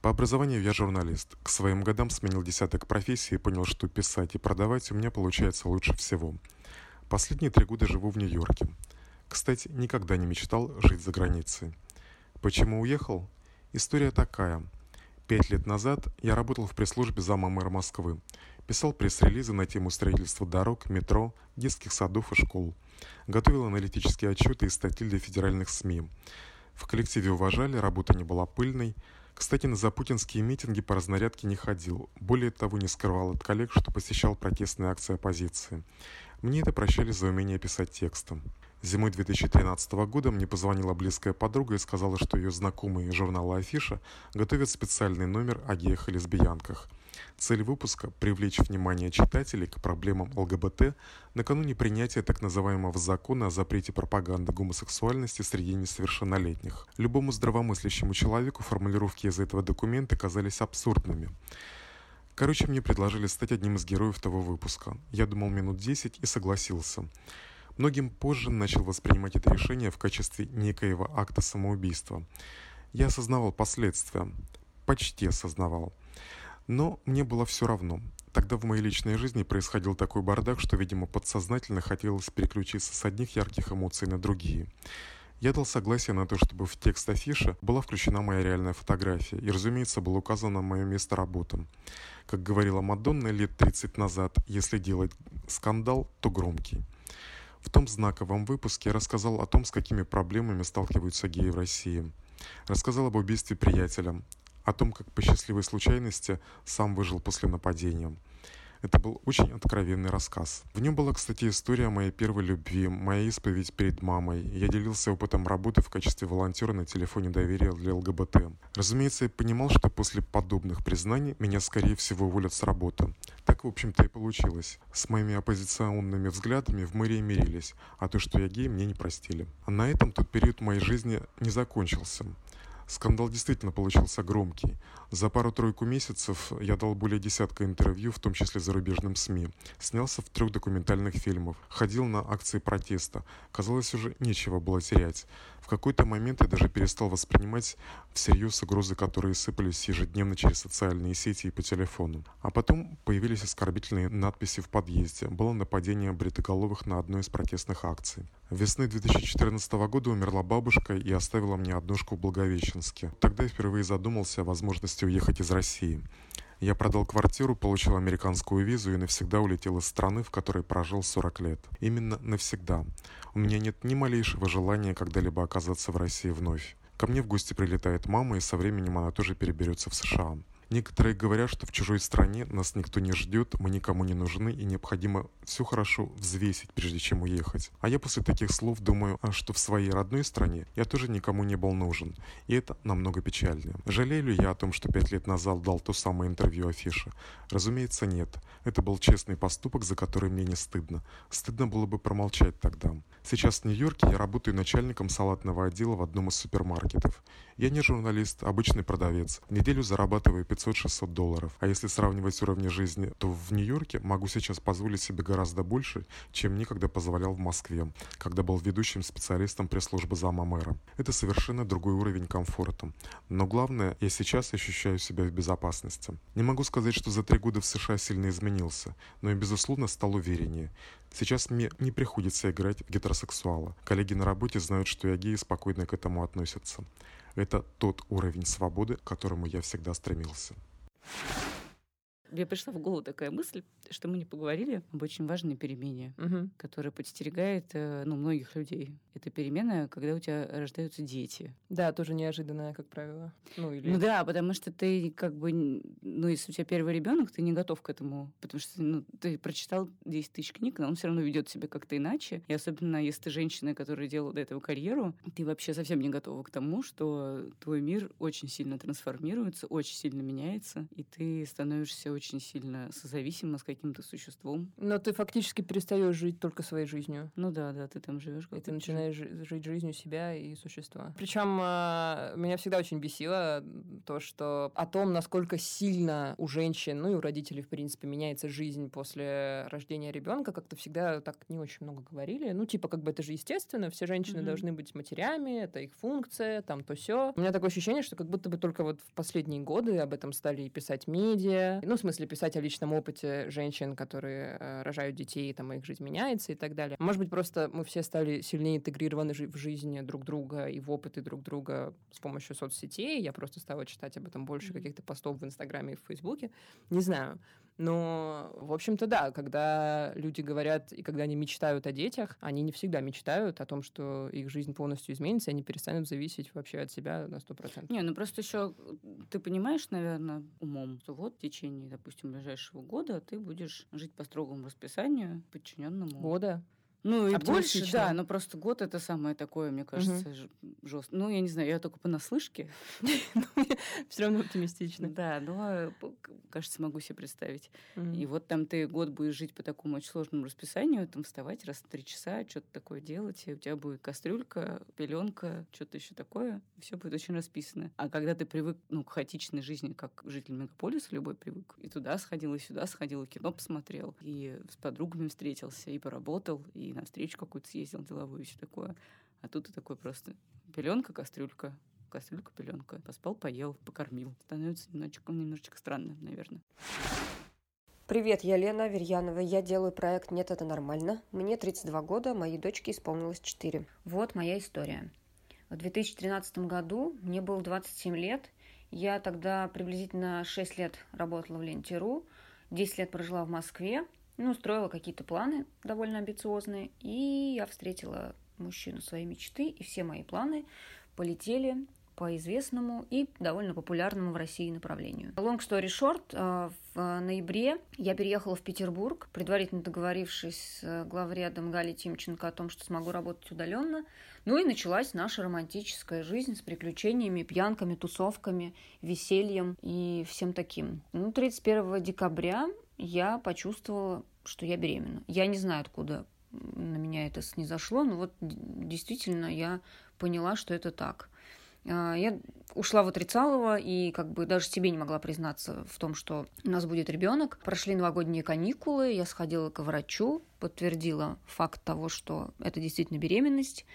по образованию я журналист. К своим годам сменил десяток профессий и понял, что писать и продавать у меня получается лучше всего. Последние три года живу в Нью-Йорке. Кстати, никогда не мечтал жить за границей. Почему уехал? История такая. Пять лет назад я работал в пресс-службе зама мэра Москвы. Писал пресс-релизы на тему строительства дорог, метро, детских садов и школ. Готовил аналитические отчеты и статьи для федеральных СМИ. В коллективе уважали, работа не была пыльной, кстати, на запутинские митинги по разнарядке не ходил. Более того, не скрывал от коллег, что посещал протестные акции оппозиции. Мне это прощали за умение писать текстом. Зимой 2013 года мне позвонила близкая подруга и сказала, что ее знакомые журнала «Афиша» готовят специальный номер о геях и лесбиянках. Цель выпуска – привлечь внимание читателей к проблемам ЛГБТ накануне принятия так называемого закона о запрете пропаганды гомосексуальности среди несовершеннолетних. Любому здравомыслящему человеку формулировки из этого документа казались абсурдными. Короче, мне предложили стать одним из героев того выпуска. Я думал минут 10 и согласился. Многим позже начал воспринимать это решение в качестве некоего акта самоубийства. Я осознавал последствия. Почти осознавал. Но мне было все равно. Тогда в моей личной жизни происходил такой бардак, что, видимо, подсознательно хотелось переключиться с одних ярких эмоций на другие. Я дал согласие на то, чтобы в текст афиши была включена моя реальная фотография, и, разумеется, было указано мое место работы. Как говорила Мадонна лет 30 назад, если делать скандал, то громкий. В том знаковом выпуске я рассказал о том, с какими проблемами сталкиваются геи в России. Рассказал об убийстве приятеля, о том, как по счастливой случайности сам выжил после нападения. Это был очень откровенный рассказ. В нем была, кстати, история моей первой любви, моя исповедь перед мамой. Я делился опытом работы в качестве волонтера на телефоне доверия для ЛГБТ. Разумеется, я понимал, что после подобных признаний меня, скорее всего, уволят с работы. Так, в общем-то, и получилось. С моими оппозиционными взглядами в мэрии мирились, а то, что я гей, мне не простили. А на этом тот период моей жизни не закончился. Скандал действительно получился громкий. За пару-тройку месяцев я дал более десятка интервью, в том числе зарубежным СМИ. Снялся в трех документальных фильмах. Ходил на акции протеста. Казалось, уже нечего было терять. В какой-то момент я даже перестал воспринимать всерьез угрозы, которые сыпались ежедневно через социальные сети и по телефону. А потом появились оскорбительные надписи в подъезде. Было нападение бритоголовых на одной из протестных акций. Весны 2014 года умерла бабушка и оставила мне однушку в Благовещенске. Тогда я впервые задумался о возможности уехать из России. Я продал квартиру, получил американскую визу и навсегда улетел из страны, в которой прожил 40 лет. Именно навсегда. У меня нет ни малейшего желания когда-либо оказаться в России вновь. Ко мне в гости прилетает мама, и со временем она тоже переберется в США. Некоторые говорят, что в чужой стране нас никто не ждет, мы никому не нужны и необходимо все хорошо взвесить, прежде чем уехать. А я после таких слов думаю, а что в своей родной стране я тоже никому не был нужен. И это намного печальнее. Жалею ли я о том, что пять лет назад дал то самое интервью афише? Разумеется, нет. Это был честный поступок, за который мне не стыдно. Стыдно было бы промолчать тогда. Сейчас в Нью-Йорке я работаю начальником салатного отдела в одном из супермаркетов. Я не журналист, обычный продавец. В неделю зарабатываю 500-600 долларов. А если сравнивать уровни жизни, то в Нью-Йорке могу сейчас позволить себе гораздо больше, чем никогда позволял в Москве, когда был ведущим специалистом пресс-службы зама мэра. Это совершенно другой уровень комфорта. Но главное, я сейчас ощущаю себя в безопасности. Не могу сказать, что за три года в США сильно изменился, но и, безусловно, стал увереннее. Сейчас мне не приходится играть гетеросексуала. Коллеги на работе знают, что я гей и спокойно к этому относятся. Это тот уровень свободы, к которому я всегда стремился. Мне пришла в голову такая мысль, что мы не поговорили об очень важной перемене, угу. которая подстерегает э, ну, многих людей. Это перемена, когда у тебя рождаются дети. Да, тоже неожиданная, как правило. Ну, или... ну да, потому что ты как бы, ну, если у тебя первый ребенок, ты не готов к этому, потому что ну, ты прочитал 10 тысяч книг, но он все равно ведет себя как-то иначе. И особенно если ты женщина, которая делала до этого карьеру, ты вообще совсем не готова к тому, что твой мир очень сильно трансформируется, очень сильно меняется, и ты становишься очень сильно созависима с каким-то существом. Но ты фактически перестаешь жить только своей жизнью. Ну да, да, ты там живешь. И ты начинаешь жить жизнью себя и существа. Причем а, меня всегда очень бесило то, что о том, насколько сильно у женщин, ну и у родителей, в принципе, меняется жизнь после рождения ребенка, как-то всегда так не очень много говорили. Ну, типа, как бы это же естественно, все женщины mm-hmm. должны быть матерями, это их функция, там то все. У меня такое ощущение, что как будто бы только вот в последние годы об этом стали писать медиа. Ну, в смысле, писать о личном опыте женщин, которые э, рожают детей, там их жизнь меняется и так далее. Может быть, просто мы все стали сильнее интегрированы в жизни друг друга и в опыты друг друга с помощью соцсетей. Я просто стала читать об этом больше каких-то постов в Инстаграме и в Фейсбуке. Не знаю. Но, в общем-то, да, когда люди говорят и когда они мечтают о детях, они не всегда мечтают о том, что их жизнь полностью изменится, и они перестанут зависеть вообще от себя на сто процентов. Не, ну просто еще ты понимаешь, наверное, умом, что вот в течение, допустим, ближайшего года ты будешь жить по строгому расписанию, подчиненному. Года? Ну и больше, да, но просто год это самое такое, мне кажется, угу. жестко. Ну, я не знаю, я только понаслышке. Все равно оптимистично. Да, но, кажется, могу себе представить. И вот там ты год будешь жить по такому очень сложному расписанию, там вставать раз в три часа, что-то такое делать, и у тебя будет кастрюлька, пеленка, что-то еще такое, все будет очень расписано. А когда ты привык, ну, к хаотичной жизни, как житель мегаполиса любой привык, и туда сходил, и сюда сходил, и кино посмотрел, и с подругами встретился, и поработал, и на встречу какую-то съездил деловую и все такое. А тут и такой просто пеленка, кастрюлька, кастрюлька, пеленка. Поспал, поел, покормил. Становится немножечко, немножечко странно, наверное. Привет, я Лена Верьянова. Я делаю проект «Нет, это нормально». Мне 32 года, моей дочке исполнилось 4. Вот моя история. В 2013 году мне было 27 лет. Я тогда приблизительно 6 лет работала в Ленте.ру, 10 лет прожила в Москве, ну, строила какие-то планы довольно амбициозные, и я встретила мужчину своей мечты, и все мои планы полетели по известному и довольно популярному в России направлению. Long story short, э, в ноябре я переехала в Петербург, предварительно договорившись с главредом Галей Тимченко о том, что смогу работать удаленно. Ну и началась наша романтическая жизнь с приключениями, пьянками, тусовками, весельем и всем таким. Ну, 31 декабря я почувствовала, что я беременна. Я не знаю, откуда на меня это снизошло, но вот действительно я поняла, что это так. А, я ушла в отрицалово и как бы даже себе не могла признаться в том, что у нас будет ребенок. Прошли новогодние каникулы, я сходила к врачу, подтвердила факт того, что это действительно беременность.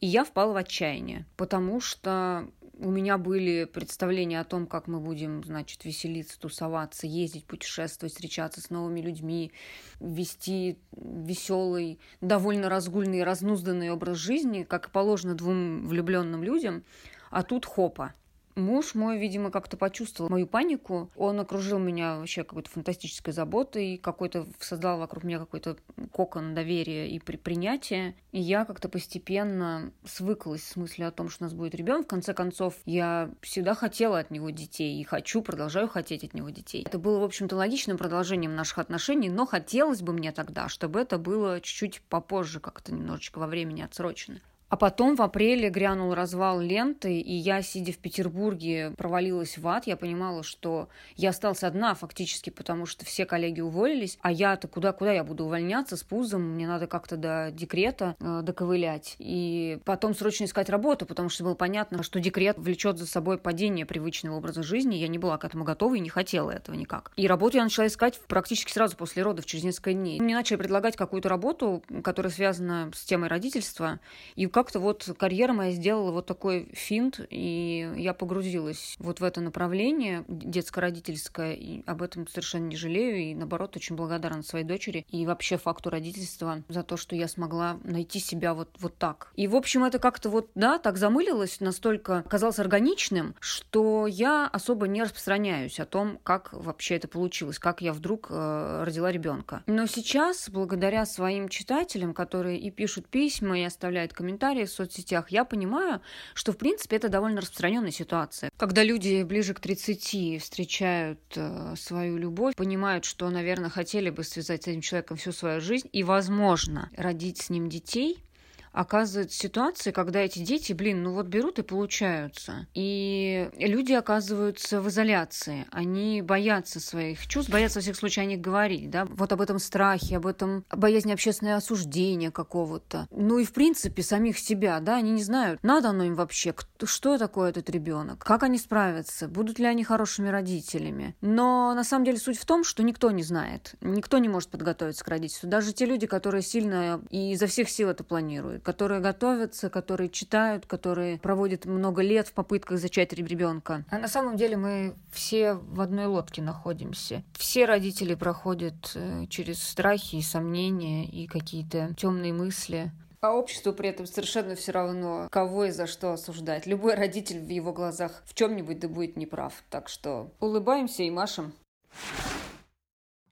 И я впала в отчаяние, потому что у меня были представления о том, как мы будем, значит, веселиться, тусоваться, ездить, путешествовать, встречаться с новыми людьми, вести веселый, довольно разгульный, разнузданный образ жизни, как положено двум влюбленным людям. А тут хопа – Муж мой, видимо, как-то почувствовал мою панику. Он окружил меня вообще какой-то фантастической заботой, какой-то создал вокруг меня какой-то кокон доверия и при принятия. И я как-то постепенно свыклась с мыслью о том, что у нас будет ребенок. В конце концов, я всегда хотела от него детей и хочу, продолжаю хотеть от него детей. Это было, в общем-то, логичным продолжением наших отношений, но хотелось бы мне тогда, чтобы это было чуть-чуть попозже, как-то немножечко во времени отсрочено. А потом в апреле грянул развал ленты, и я, сидя в Петербурге, провалилась в ад. Я понимала, что я осталась одна фактически, потому что все коллеги уволились, а я-то куда-куда я буду увольняться с пузом, мне надо как-то до декрета э, доковылять. И потом срочно искать работу, потому что было понятно, что декрет влечет за собой падение привычного образа жизни. Я не была к этому готова и не хотела этого никак. И работу я начала искать практически сразу после родов, через несколько дней. Мне начали предлагать какую-то работу, которая связана с темой родительства, и как-то вот карьера моя сделала вот такой финт, и я погрузилась вот в это направление детско-родительское, и об этом совершенно не жалею, и наоборот очень благодарна своей дочери и вообще факту родительства за то, что я смогла найти себя вот, вот так. И, в общем, это как-то вот, да, так замылилось, настолько казалось органичным, что я особо не распространяюсь о том, как вообще это получилось, как я вдруг э, родила ребенка. Но сейчас, благодаря своим читателям, которые и пишут письма, и оставляют комментарии, комментарии в соцсетях, я понимаю, что, в принципе, это довольно распространенная ситуация. Когда люди ближе к 30 встречают э, свою любовь, понимают, что, наверное, хотели бы связать с этим человеком всю свою жизнь и, возможно, родить с ним детей – оказываются ситуации, когда эти дети, блин, ну вот берут и получаются. И люди оказываются в изоляции. Они боятся своих чувств, боятся во всех случаях о них говорить, да, вот об этом страхе, об этом боязни общественного осуждения какого-то. Ну и в принципе самих себя, да, они не знают, надо оно им вообще, что такое этот ребенок, как они справятся, будут ли они хорошими родителями. Но на самом деле суть в том, что никто не знает, никто не может подготовиться к родительству. Даже те люди, которые сильно и изо всех сил это планируют которые готовятся, которые читают, которые проводят много лет в попытках зачать ребенка. А на самом деле мы все в одной лодке находимся. Все родители проходят э, через страхи и сомнения и какие-то темные мысли. А обществу при этом совершенно все равно, кого и за что осуждать. Любой родитель в его глазах в чем-нибудь да будет неправ. Так что улыбаемся и машем.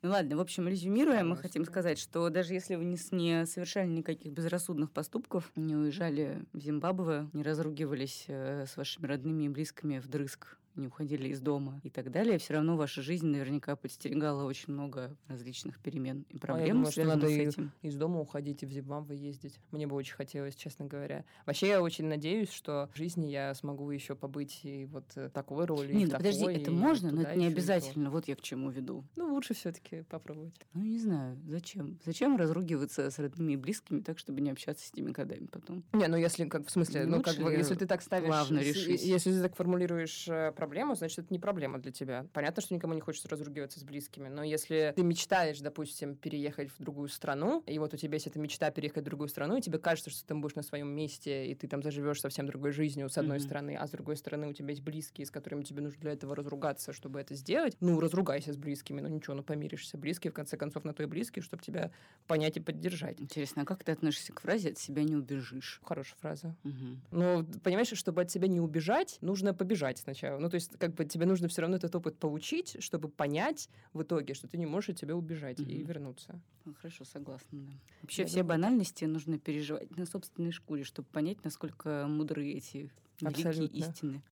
Ну ладно, в общем, резюмируя, мы хотим сказать, что даже если вы не, не совершали никаких безрассудных поступков, не уезжали в Зимбабве, не разругивались э, с вашими родными и близкими вдрызг не уходили из дома и так далее, все равно ваша жизнь наверняка подстерегала очень много различных перемен и проблем, а я думаю, связанных что надо с этим. из дома уходить и в Зимбабве ездить. Мне бы очень хотелось, честно говоря. Вообще, я очень надеюсь, что в жизни я смогу еще побыть и вот э, такой роли. Нет, такой, подожди, это можно, но это не обязательно. Вот я к чему веду. Ну, лучше все-таки попробовать. Ну, не знаю, зачем? Зачем разругиваться с родными и близкими так, чтобы не общаться с ними годами потом? Не, ну если как в смысле, ну, как бы, если ты так ставишь, если ты так формулируешь э, проблему, значит, это не проблема для тебя. Понятно, что никому не хочется разругиваться с близкими, но если ты мечтаешь, допустим, переехать в другую страну, и вот у тебя есть эта мечта переехать в другую страну, и тебе кажется, что ты будешь на своем месте, и ты там заживешь совсем другой жизнью с одной mm-hmm. стороны, а с другой стороны у тебя есть близкие, с которыми тебе нужно для этого разругаться, чтобы это сделать, ну, разругайся с близкими, ну ничего, ну помиришься. Близкие, в конце концов, на то и близкие, чтобы тебя понять и поддержать. Интересно, а как ты относишься к фразе «от себя не убежишь»? Хорошая фраза. Угу. Ну, понимаешь, чтобы от себя не убежать, нужно побежать сначала. Ну, то есть, как бы тебе нужно все равно этот опыт получить, чтобы понять в итоге, что ты не можешь от тебя убежать mm-hmm. и вернуться. Ну, хорошо, согласна. Да. Вообще Я все думаю... банальности нужно переживать на собственной шкуре, чтобы понять, насколько мудры эти великие Абсолютно. истины.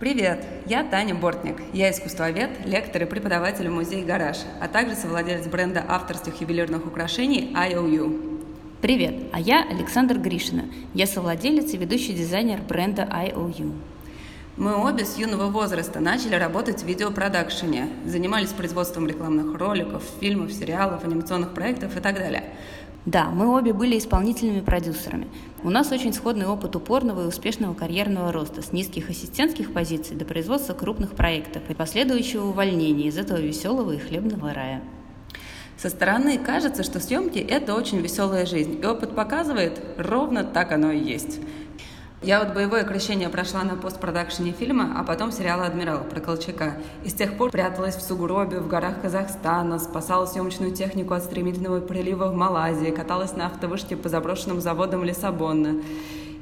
Привет, я Таня Бортник. Я искусствовед, лектор и преподаватель в музее «Гараж», а также совладелец бренда авторских ювелирных украшений IOU. Привет, а я Александр Гришина. Я совладелец и ведущий дизайнер бренда IOU. Мы обе с юного возраста начали работать в видеопродакшене, занимались производством рекламных роликов, фильмов, сериалов, анимационных проектов и так далее. Да, мы обе были исполнительными продюсерами. У нас очень сходный опыт упорного и успешного карьерного роста с низких ассистентских позиций до производства крупных проектов и последующего увольнения из этого веселого и хлебного рая. Со стороны кажется, что съемки – это очень веселая жизнь, и опыт показывает, ровно так оно и есть. Я вот боевое крещение прошла на постпродакшене фильма, а потом сериала «Адмирал» про Колчака. И с тех пор пряталась в сугробе в горах Казахстана, спасала съемочную технику от стремительного прилива в Малайзии, каталась на автовышке по заброшенным заводам Лиссабона.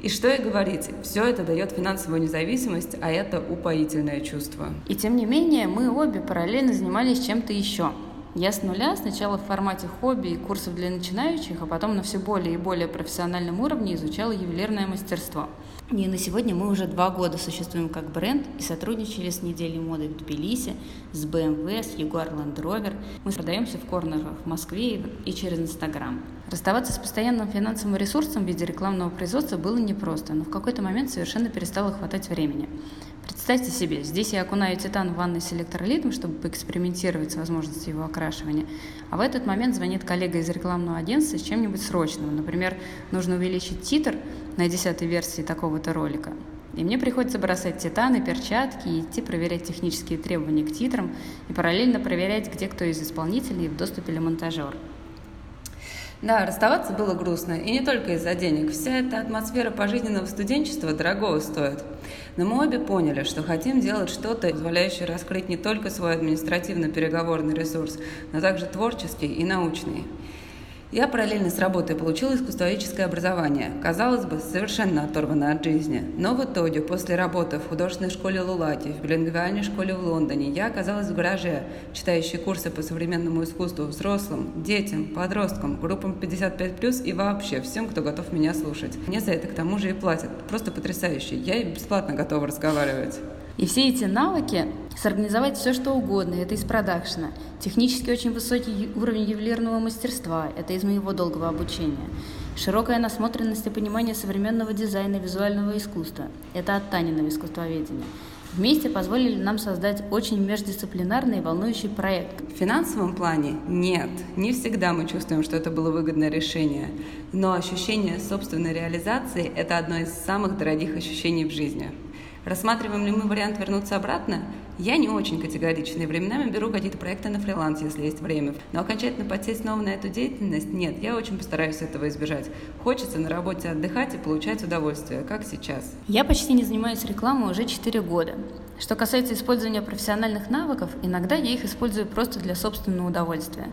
И что и говорить, все это дает финансовую независимость, а это упоительное чувство. И тем не менее, мы обе параллельно занимались чем-то еще – Я с нуля, сначала в формате хобби и курсов для начинающих, а потом на все более и более профессиональном уровне изучала ювелирное мастерство. И на сегодня мы уже два года существуем как бренд и сотрудничали с неделей моды в Тбилиси, с BMW, с Jaguar Land Rover. Мы продаемся в корнерах в Москве и через Инстаграм. Расставаться с постоянным финансовым ресурсом в виде рекламного производства было непросто, но в какой-то момент совершенно перестало хватать времени. Представьте себе, здесь я окунаю титан в ванной с электролитом, чтобы поэкспериментировать с возможностью его окрашивания, а в этот момент звонит коллега из рекламного агентства с чем-нибудь срочным. Например, нужно увеличить титр на десятой версии такого-то ролика. И мне приходится бросать титаны, перчатки и идти проверять технические требования к титрам и параллельно проверять, где кто из исполнителей в доступе или монтажер. Да, расставаться было грустно, и не только из-за денег. Вся эта атмосфера пожизненного студенчества дорогого стоит. Но мы обе поняли, что хотим делать что-то, позволяющее раскрыть не только свой административно-переговорный ресурс, но также творческий и научный. Я параллельно с работой получила искусствоведческое образование, казалось бы, совершенно оторванное от жизни. Но в итоге, после работы в художественной школе Лулати, в билингвальной школе в Лондоне, я оказалась в гараже, читающей курсы по современному искусству взрослым, детям, подросткам, группам 55+, и вообще всем, кто готов меня слушать. Мне за это к тому же и платят. Просто потрясающе. Я бесплатно готова разговаривать. И все эти навыки сорганизовать все, что угодно, это из продакшена. Технически очень высокий уровень ювелирного мастерства, это из моего долгого обучения. Широкая насмотренность и понимание современного дизайна визуального искусства, это от Таниного искусствоведения. Вместе позволили нам создать очень междисциплинарный и волнующий проект. В финансовом плане нет. Не всегда мы чувствуем, что это было выгодное решение. Но ощущение собственной реализации – это одно из самых дорогих ощущений в жизни. Рассматриваем ли мы вариант вернуться обратно? Я не очень категорична, и временами беру какие-то проекты на фриланс, если есть время. Но окончательно подсесть снова на эту деятельность нет, я очень постараюсь этого избежать. Хочется на работе отдыхать и получать удовольствие, как сейчас. Я почти не занимаюсь рекламой уже 4 года. Что касается использования профессиональных навыков, иногда я их использую просто для собственного удовольствия.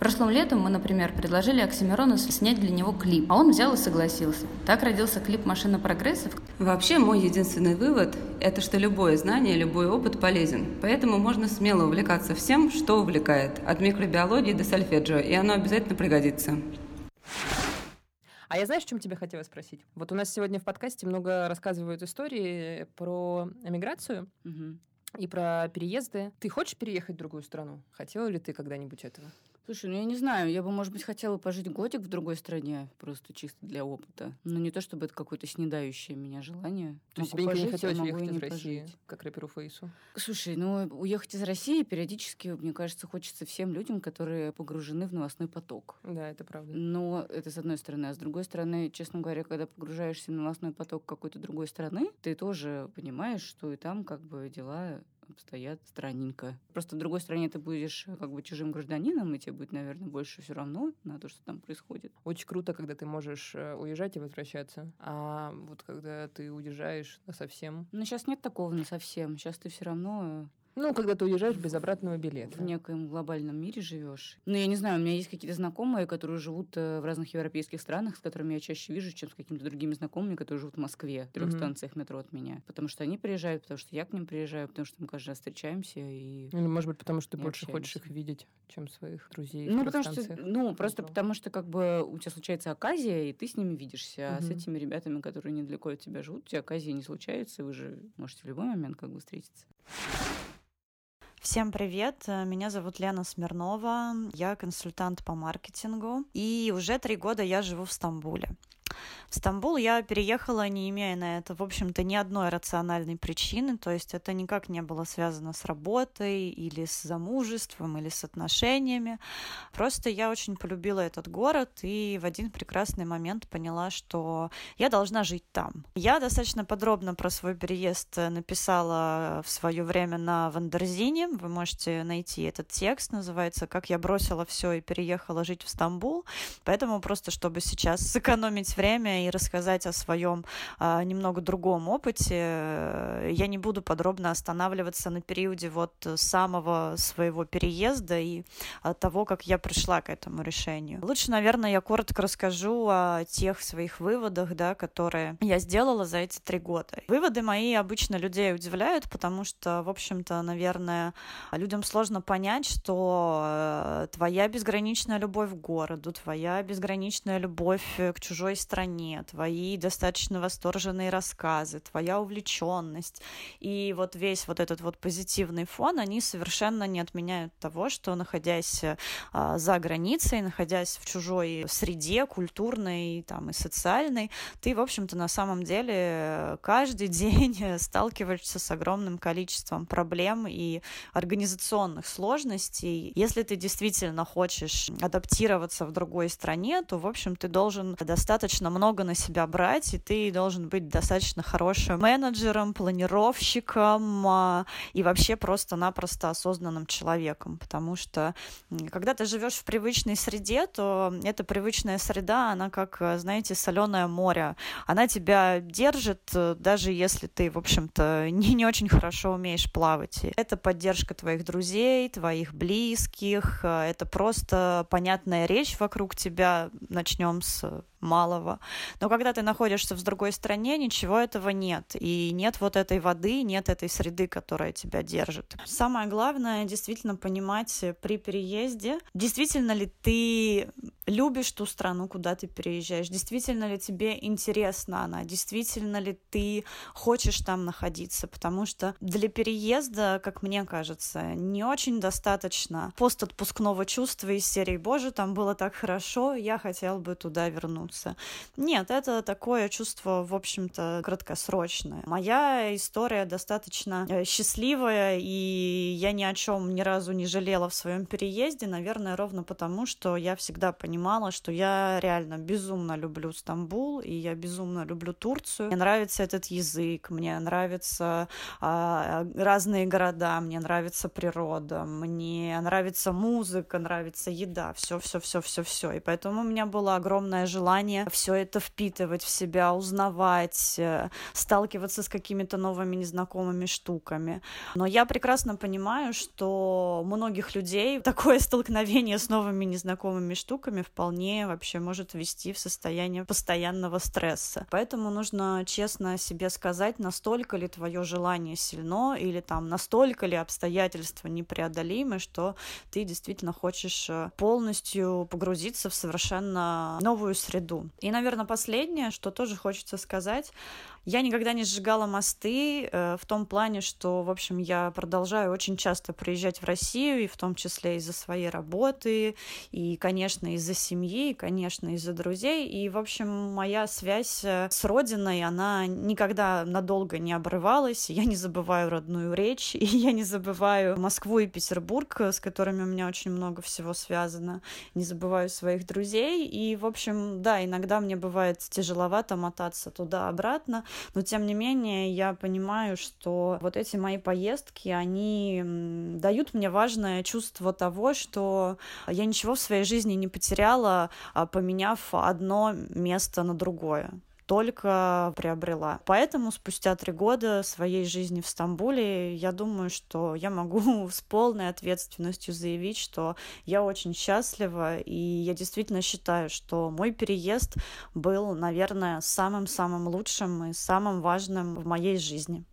Прошлым летом мы, например, предложили Оксимирону снять для него клип, а он взял и согласился. Так родился клип «Машина прогресса». Вообще, мой единственный вывод – это что любое знание, любой опыт полезен. Поэтому можно смело увлекаться всем, что увлекает, от микробиологии до сольфеджио, и оно обязательно пригодится. А я знаешь, в чем тебя хотела спросить? Вот у нас сегодня в подкасте много рассказывают истории про эмиграцию. Угу. И про переезды. Ты хочешь переехать в другую страну? Хотела ли ты когда-нибудь этого? Слушай, ну я не знаю, я бы, может быть, хотела пожить годик в другой стране, просто чисто для опыта. Но не то, чтобы это какое-то снедающее меня желание. То есть тебе пожить, не хотелось уехать из России, пожить. как рэперу Фейсу? Слушай, ну уехать из России периодически, мне кажется, хочется всем людям, которые погружены в новостной поток. Да, это правда. Но это с одной стороны. А с другой стороны, честно говоря, когда погружаешься в новостной поток какой-то другой страны, ты тоже понимаешь, что и там как бы дела обстоят странненько. Просто в другой стране ты будешь э, как бы чужим гражданином, и тебе будет, наверное, больше все равно на то, что там происходит. Очень круто, когда ты можешь э, уезжать и возвращаться. А вот когда ты уезжаешь совсем. Ну, сейчас нет такого на совсем. Сейчас ты все равно э, ну, когда ты уезжаешь без обратного билета. В некоем глобальном мире живешь. Ну, я не знаю, у меня есть какие-то знакомые, которые живут э, в разных европейских странах, с которыми я чаще вижу, чем с какими-то другими знакомыми, которые живут в Москве, в трех mm-hmm. станциях метро от меня. Потому что они приезжают, потому что я к ним приезжаю, потому что мы каждый раз встречаемся и. Или, может быть, потому что ты больше общаемся. хочешь их видеть, чем своих друзей. Ну, потому что, ну, просто потому что как бы у тебя случается оказия, и ты с ними видишься. Mm-hmm. А с этими ребятами, которые недалеко от тебя живут, у тебя оказия не случается, и вы же можете в любой момент как бы встретиться. Всем привет, меня зовут Лена Смирнова, я консультант по маркетингу, и уже три года я живу в Стамбуле. В Стамбул я переехала, не имея на это, в общем-то, ни одной рациональной причины, то есть это никак не было связано с работой или с замужеством или с отношениями. Просто я очень полюбила этот город и в один прекрасный момент поняла, что я должна жить там. Я достаточно подробно про свой переезд написала в свое время на Wonderzine е. Вы можете найти этот текст, называется «Как я бросила все и переехала жить в Стамбул». Поэтому просто, чтобы сейчас сэкономить время и рассказать о своем а, немного другом опыте. Я не буду подробно останавливаться на периоде вот самого своего переезда и того, как я пришла к этому решению. Лучше, наверное, я коротко расскажу о тех своих выводах, да, которые я сделала за эти три года. Выводы мои обычно людей удивляют, потому что, в общем-то, наверное, людям сложно понять, что э, твоя безграничная любовь к городу, твоя безграничная любовь к чужой стране, твои достаточно восторженные рассказы, твоя увлеченность и вот весь вот этот вот позитивный фон, они совершенно не отменяют того, что находясь а, за границей, находясь в чужой среде, культурной там, и социальной, ты, в общем-то, на самом деле каждый день сталкиваешься с огромным количеством проблем и организационных сложностей. Если ты действительно хочешь адаптироваться в другой стране, то, в общем, ты должен достаточно много на себя брать, и ты должен быть достаточно хорошим менеджером, планировщиком а, и вообще просто-напросто осознанным человеком, потому что когда ты живешь в привычной среде, то эта привычная среда, она как, знаете, соленое море. Она тебя держит, даже если ты, в общем-то, не, не очень хорошо умеешь плавать. Это поддержка твоих друзей, твоих близких, это просто понятная речь вокруг тебя. Начнем с малого. Но когда ты находишься в другой стране, ничего этого нет. И нет вот этой воды, нет этой среды, которая тебя держит. Самое главное действительно понимать при переезде, действительно ли ты любишь ту страну, куда ты переезжаешь, действительно ли тебе интересна она, действительно ли ты хочешь там находиться, потому что для переезда, как мне кажется, не очень достаточно постотпускного чувства из серии «Боже, там было так хорошо, я хотел бы туда вернуться». Нет, это такое чувство, в общем-то, краткосрочное. Моя история достаточно э, счастливая, и я ни о чем ни разу не жалела в своем переезде, наверное, ровно потому, что я всегда понимала, что я реально безумно люблю Стамбул, и я безумно люблю Турцию. Мне нравится этот язык, мне нравятся а, разные города, мне нравится природа, мне нравится музыка, нравится еда, все, все, все, все, все. И поэтому у меня было огромное желание все это впитывать в себя, узнавать, э, сталкиваться с какими-то новыми незнакомыми штуками. Но я прекрасно понимаю, что многих людей такое столкновение с новыми незнакомыми штуками вполне вообще может ввести в состояние постоянного стресса. Поэтому нужно честно себе сказать, настолько ли твое желание сильно или там настолько ли обстоятельства непреодолимы, что ты действительно хочешь э, полностью погрузиться в совершенно новую среду. И, наверное, последнее, что тоже хочется сказать, я никогда не сжигала мосты э, в том плане, что, в общем, я продолжаю очень часто приезжать в Россию, и в том числе из-за своей работы, и, конечно, из-за семьи, и, конечно, из-за друзей. И, в общем, моя связь э, с родиной, она никогда надолго не обрывалась. Я не забываю родную речь, и я не забываю Москву и Петербург, с которыми у меня очень много всего связано. Не забываю своих друзей. И, в общем, да, иногда мне бывает тяжеловато мотаться туда-обратно, но тем не менее я понимаю, что вот эти мои поездки, они дают мне важное чувство того, что я ничего в своей жизни не потеряла, а поменяв одно место на другое только приобрела. Поэтому спустя три года своей жизни в Стамбуле я думаю, что я могу с полной ответственностью заявить, что я очень счастлива, и я действительно считаю, что мой переезд был, наверное, самым-самым лучшим и самым важным в моей жизни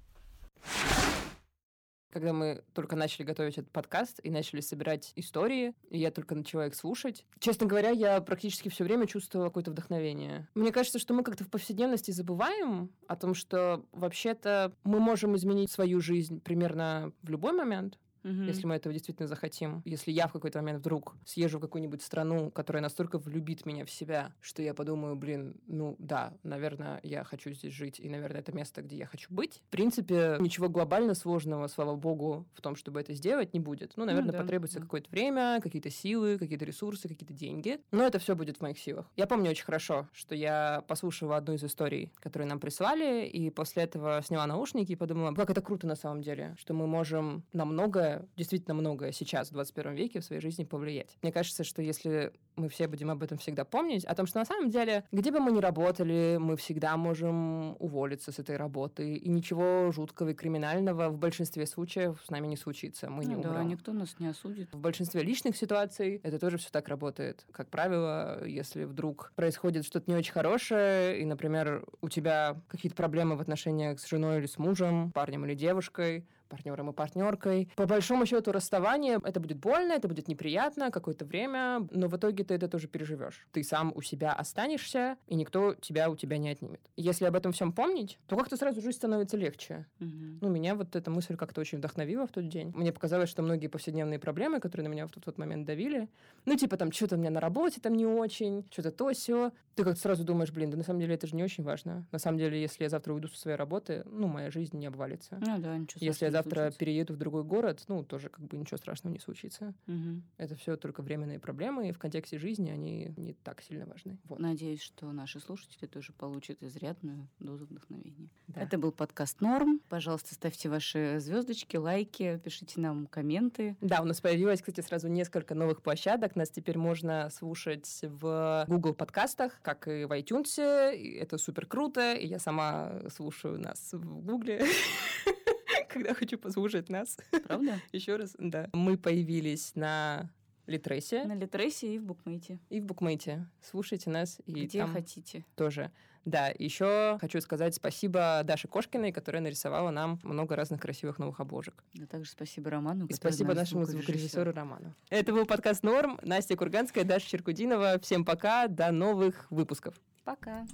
когда мы только начали готовить этот подкаст и начали собирать истории, и я только начала их слушать. Честно говоря, я практически все время чувствовала какое-то вдохновение. Мне кажется, что мы как-то в повседневности забываем о том, что вообще-то мы можем изменить свою жизнь примерно в любой момент угу. если мы этого действительно захотим. Если я в какой-то момент вдруг съезжу в какую-нибудь страну, которая настолько влюбит меня в себя, что я подумаю, блин, ну да, наверное, я хочу здесь жить, и, наверное, это место, где я хочу быть. В принципе, ничего глобально сложного, слава богу, в том, чтобы это сделать, не будет. Ну, наверное, ну, да, потребуется да. какое-то время, какие-то силы, какие-то ресурсы, какие-то деньги. Но это все будет в моих силах. Я помню очень хорошо, что я послушала одну из историй, которые нам прислали, и после этого сняла наушники и подумала, как это круто на самом деле, что мы можем намного уже действительно многое сейчас, в 21 веке, в своей жизни повлиять. Мне кажется, что если мы все будем об этом всегда помнить, о том, что на самом деле, где бы мы ни работали, мы всегда можем уволиться с этой работы, и ничего жуткого и криминального в большинстве случаев с нами не случится. Мы не ну, умрем. Да, никто нас не осудит. В большинстве личных ситуаций это тоже все так работает. Как правило, если вдруг происходит что-то не очень хорошее, и, например, у тебя какие-то проблемы в отношениях с женой или с мужем, парнем или девушкой, партнером и партнеркой. По большому счету расставание это будет больно, это будет неприятно какое-то время, но в итоге ты это тоже переживешь. Ты сам у себя останешься, и никто тебя у тебя не отнимет. Если об этом всем помнить, то как-то сразу жизнь становится легче. Угу. Ну, меня вот эта мысль как-то очень вдохновила в тот день. Мне показалось, что многие повседневные проблемы, которые на меня в тот, тот момент давили, ну, типа там что-то у меня на работе там не очень, что-то то все, ты как-то сразу думаешь, блин, да на самом деле это же не очень важно. На самом деле, если я завтра уйду со своей работы, ну, моя жизнь не обвалится. Ну да, ничего Если я завтра случится. перееду в другой город, ну, тоже как бы ничего страшного не случится. Угу. Это все только временные проблемы, и в контексте жизни они не так сильно важны. Вот. Надеюсь, что наши слушатели тоже получат изрядную дозу вдохновения. Да. Это был подкаст Норм. Пожалуйста, ставьте ваши звездочки, лайки, пишите нам комменты. Да, у нас появилось, кстати, сразу несколько новых площадок. Нас теперь можно слушать в Google подкастах, как и в iTunes. Это супер круто. И я сама слушаю нас в Google. Когда хочу послушать нас. Правда? Еще раз, да. Мы появились на Литресе. На Литресе и в Букмейте. И в Букмейте. Слушайте нас. И Где там хотите. Тоже. Да, еще хочу сказать спасибо Даше Кошкиной, которая нарисовала нам много разных красивых новых обложек. Да также спасибо Роману. И спасибо нашему звукорежиссеру Роману. Это был подкаст «Норм». Настя Курганская, Даша Черкудинова. Всем пока, до новых выпусков. Пока.